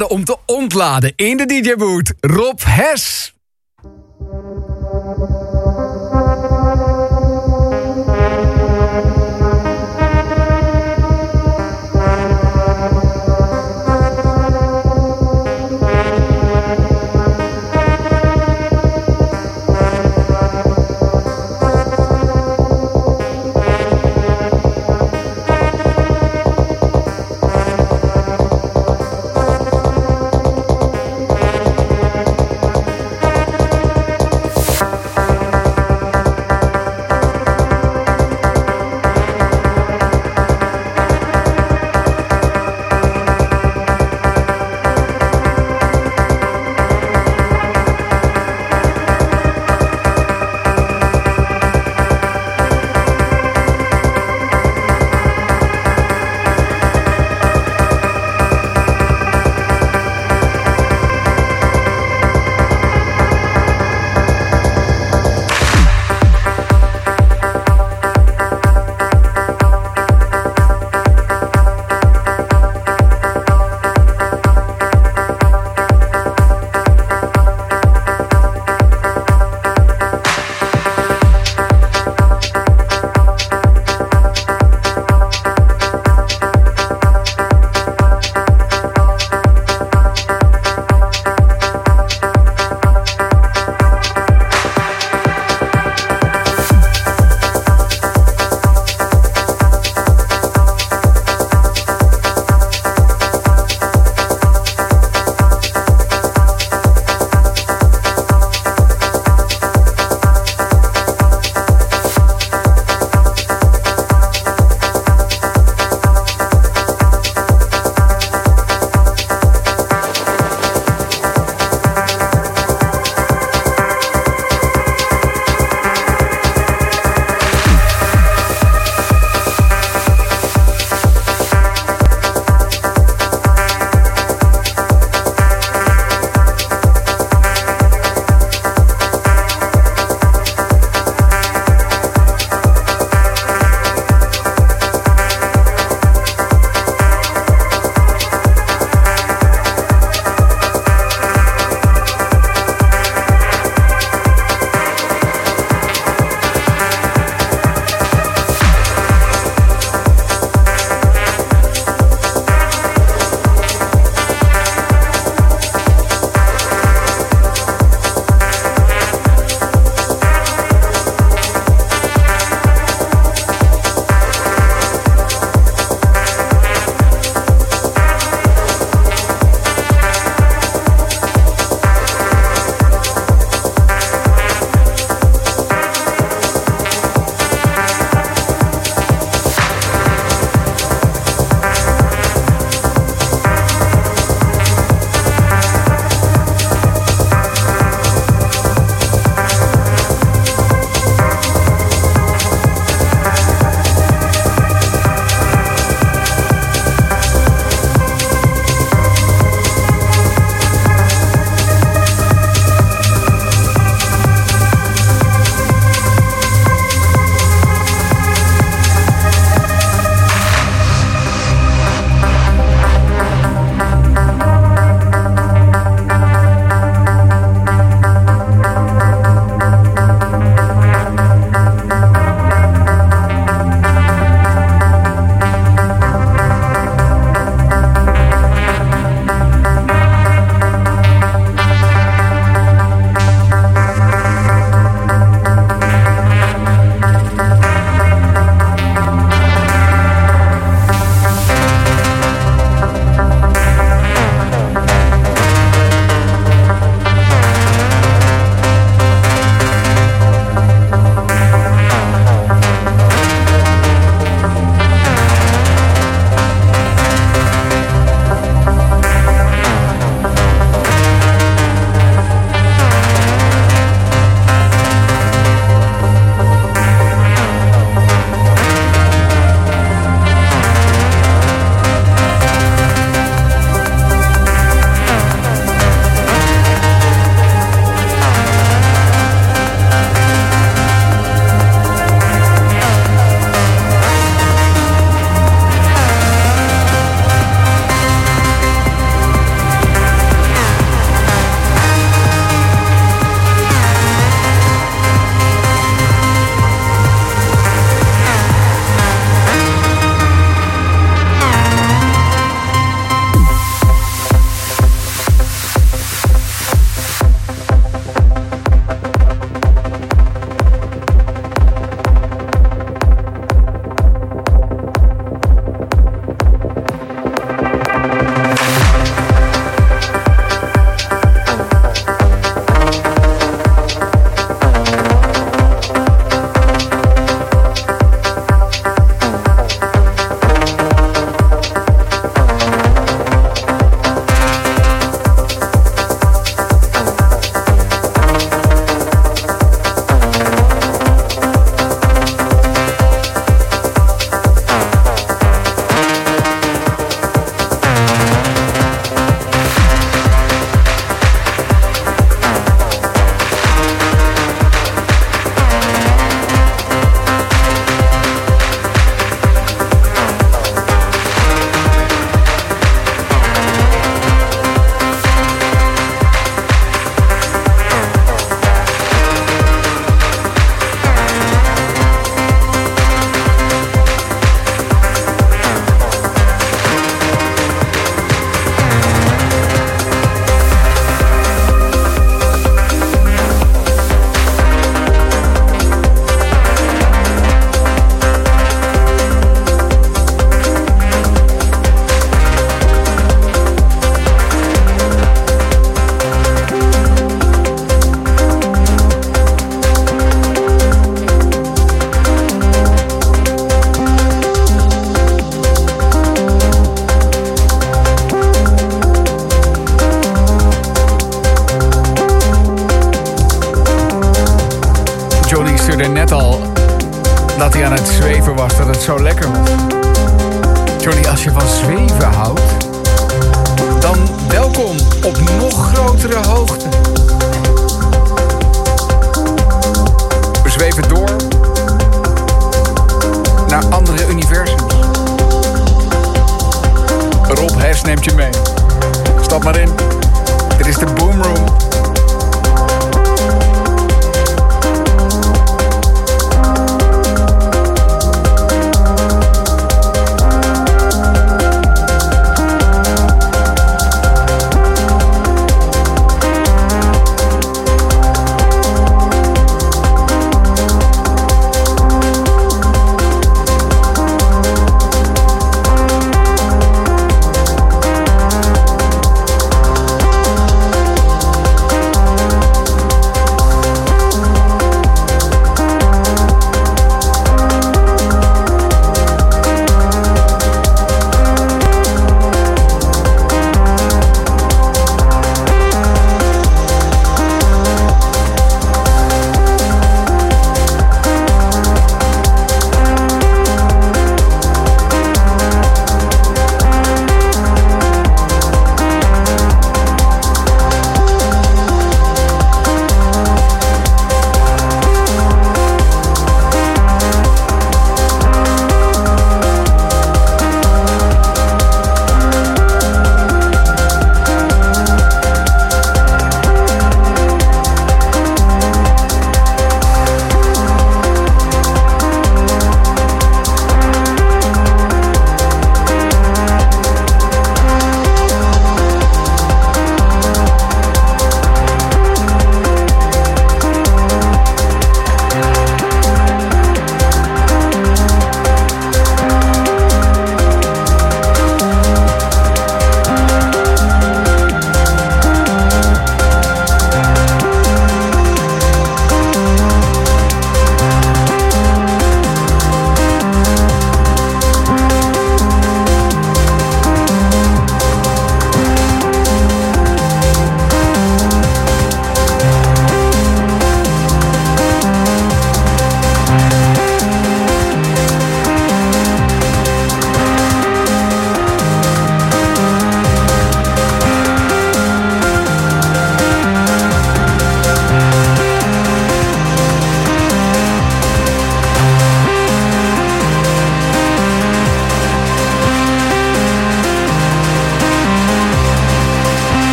om te ontladen in de DJ-boot. Rob Hes.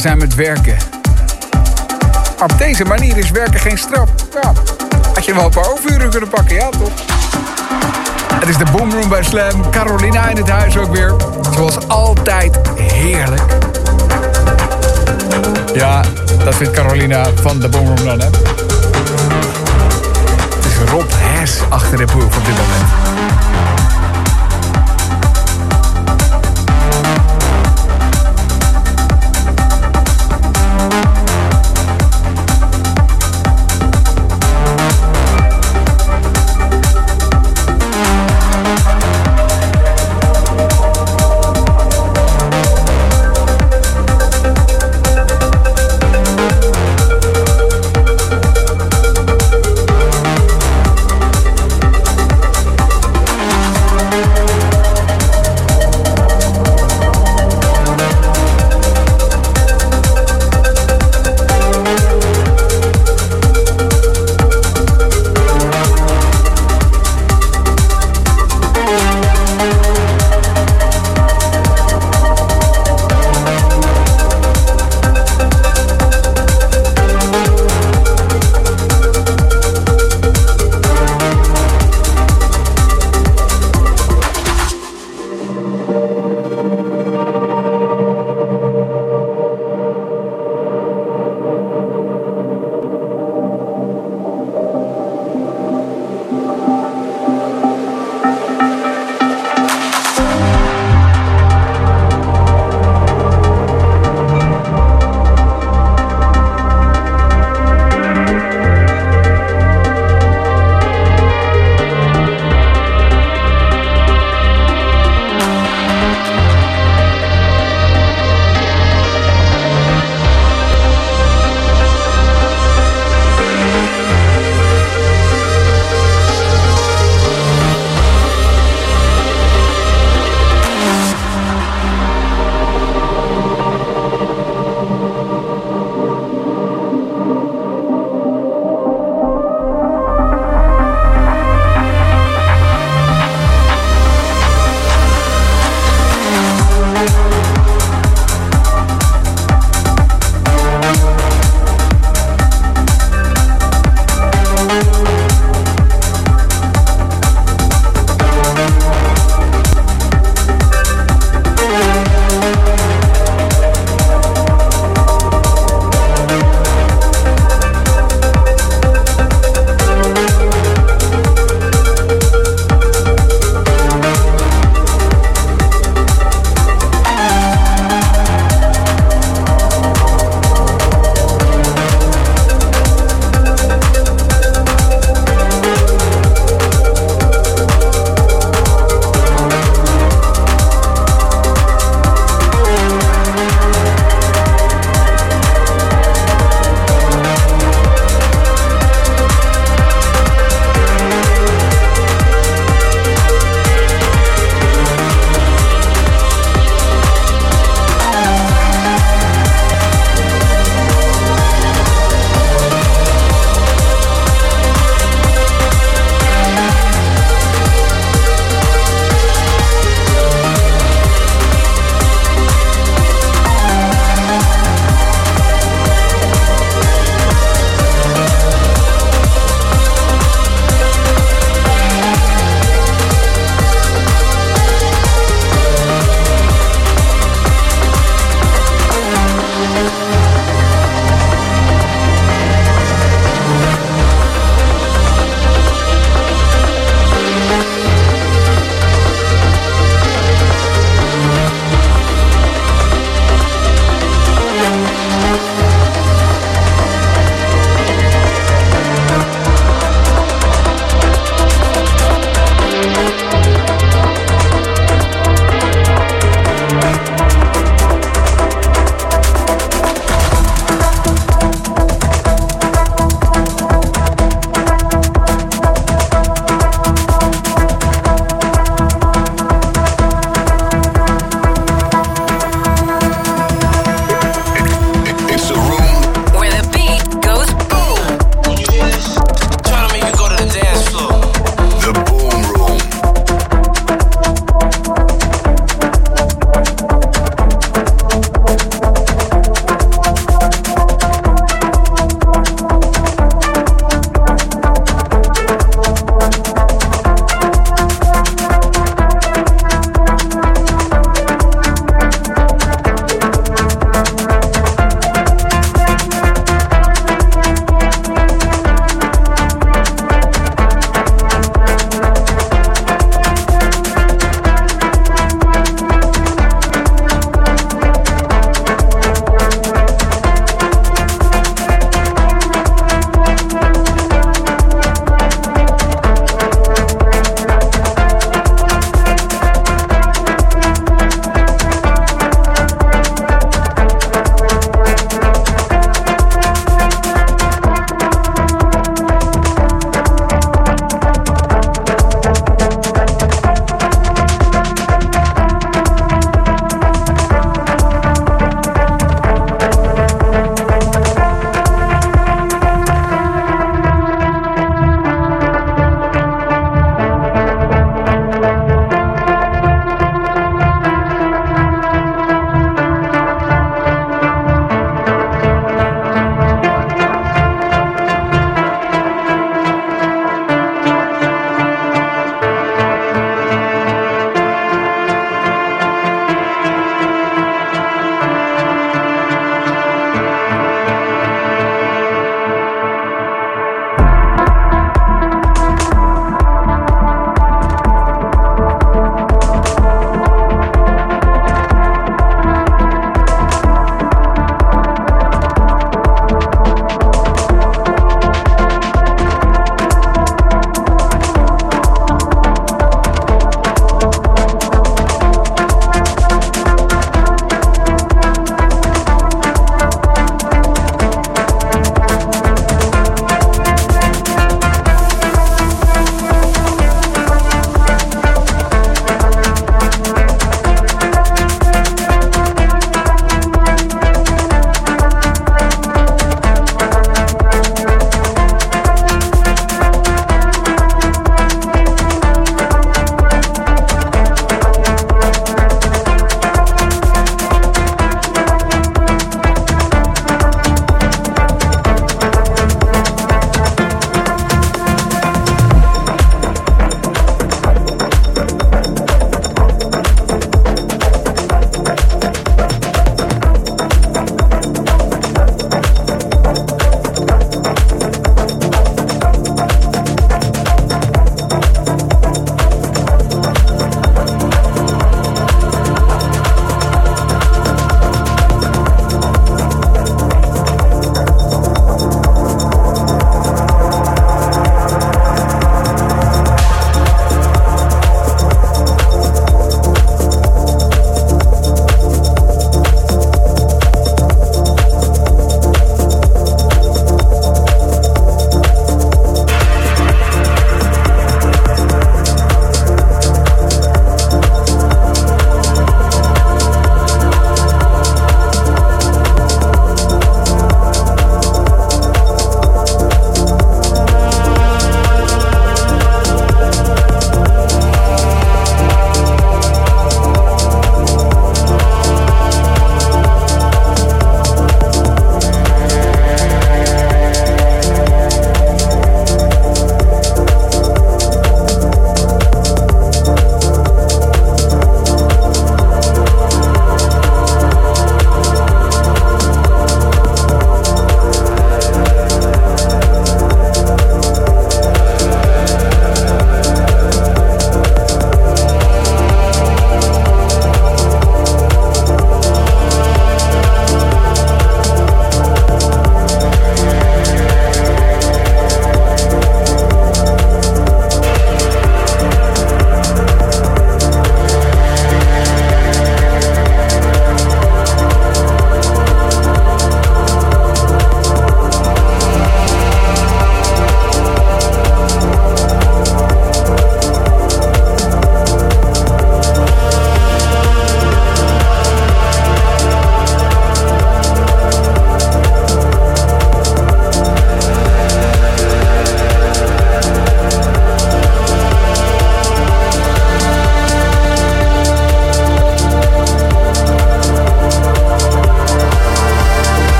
Te zijn met werken. Op deze manier is werken geen straf. Ja, had je wel een paar overuren kunnen pakken, ja toch? Het is de Boomroom bij Slam. Carolina in het huis ook weer. Zoals altijd heerlijk. Ja, dat vindt Carolina van de Boomroom dan, hè? Het is Rob Hes achter de boek op dit moment.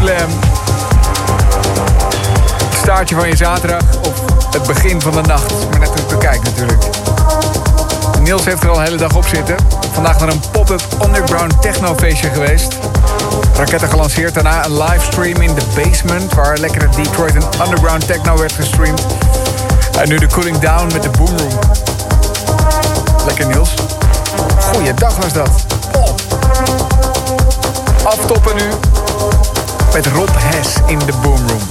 Het staartje van je zaterdag of het begin van de nacht. Maar net hoe bekijkt natuurlijk. Niels heeft er al een hele dag op zitten. Vandaag naar een pop-up underground technofeestje geweest. Raketten gelanceerd, daarna een livestream in the basement... waar lekkere Detroit en underground techno werd gestreamd. En nu de cooling down met de boomroom. Lekker Niels. Goeiedag was dat. Oh. Aftoppen nu met Rob Hes in de boomroom.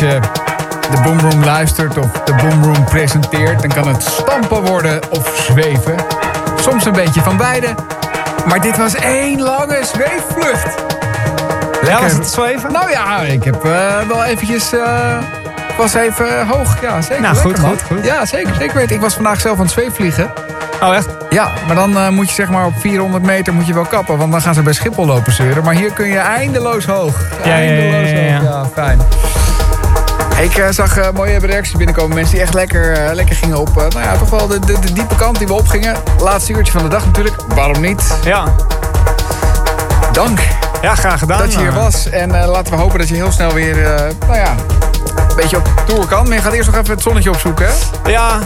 Als je de Boomroom luistert of de Boomroom presenteert... dan kan het stampen worden of zweven. Soms een beetje van beide. Maar dit was één lange zweefvlucht. Ja, was het zweven? Nou ja, ik heb uh, wel eventjes... Uh, was even hoog, ja zeker. Nou, goed, goed, goed. Ja, zeker, zeker weten. Ik was vandaag zelf aan het zweefvliegen. Oh, echt? Ja, maar dan uh, moet je zeg maar op 400 meter moet je wel kappen. Want dan gaan ze bij Schiphol lopen zeuren. Maar hier kun je eindeloos hoog. Ja, eindeloos ja, ja, ja, hoog. Ja, fijn. Ik uh, zag uh, mooie reacties binnenkomen. Mensen die echt lekker, lekker gingen op nou ja, toch wel de, de, de, diepe kant die we opgingen. Laatste uurtje van de dag natuurlijk. Waarom niet? Ja. Dank. Ja, graag gedaan. Dat je hier was. En laten we hopen dat je heel snel weer, nou ja, een beetje op tour kan. Maar je gaat eerst nog even het zonnetje opzoeken, hè? Ja,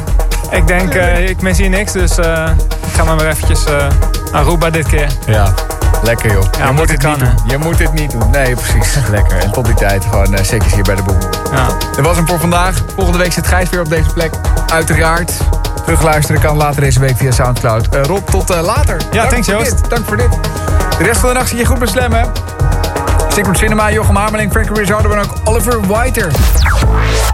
ik denk, uh, ik mis hier niks, dus uh, ik ga maar weer eventjes uh, Aruba dit keer. Ja, lekker joh. Ja, je moet dit kan, niet doen. Je moet dit niet doen. Nee, precies. lekker. En tot die tijd gewoon uh, zeker hier bij de boem. Ja. Dat was hem voor vandaag. Volgende week zit Gijs weer op deze plek. Uiteraard. Terugluisteren kan later deze week via Soundcloud. Rob, tot later. Ja, Dank thanks Joost. Dit. Dank voor dit. De rest van de nacht zit je goed hè? Secret Cinema, Jochem Hameling, Frankie Rizardo en ook Oliver Whiter.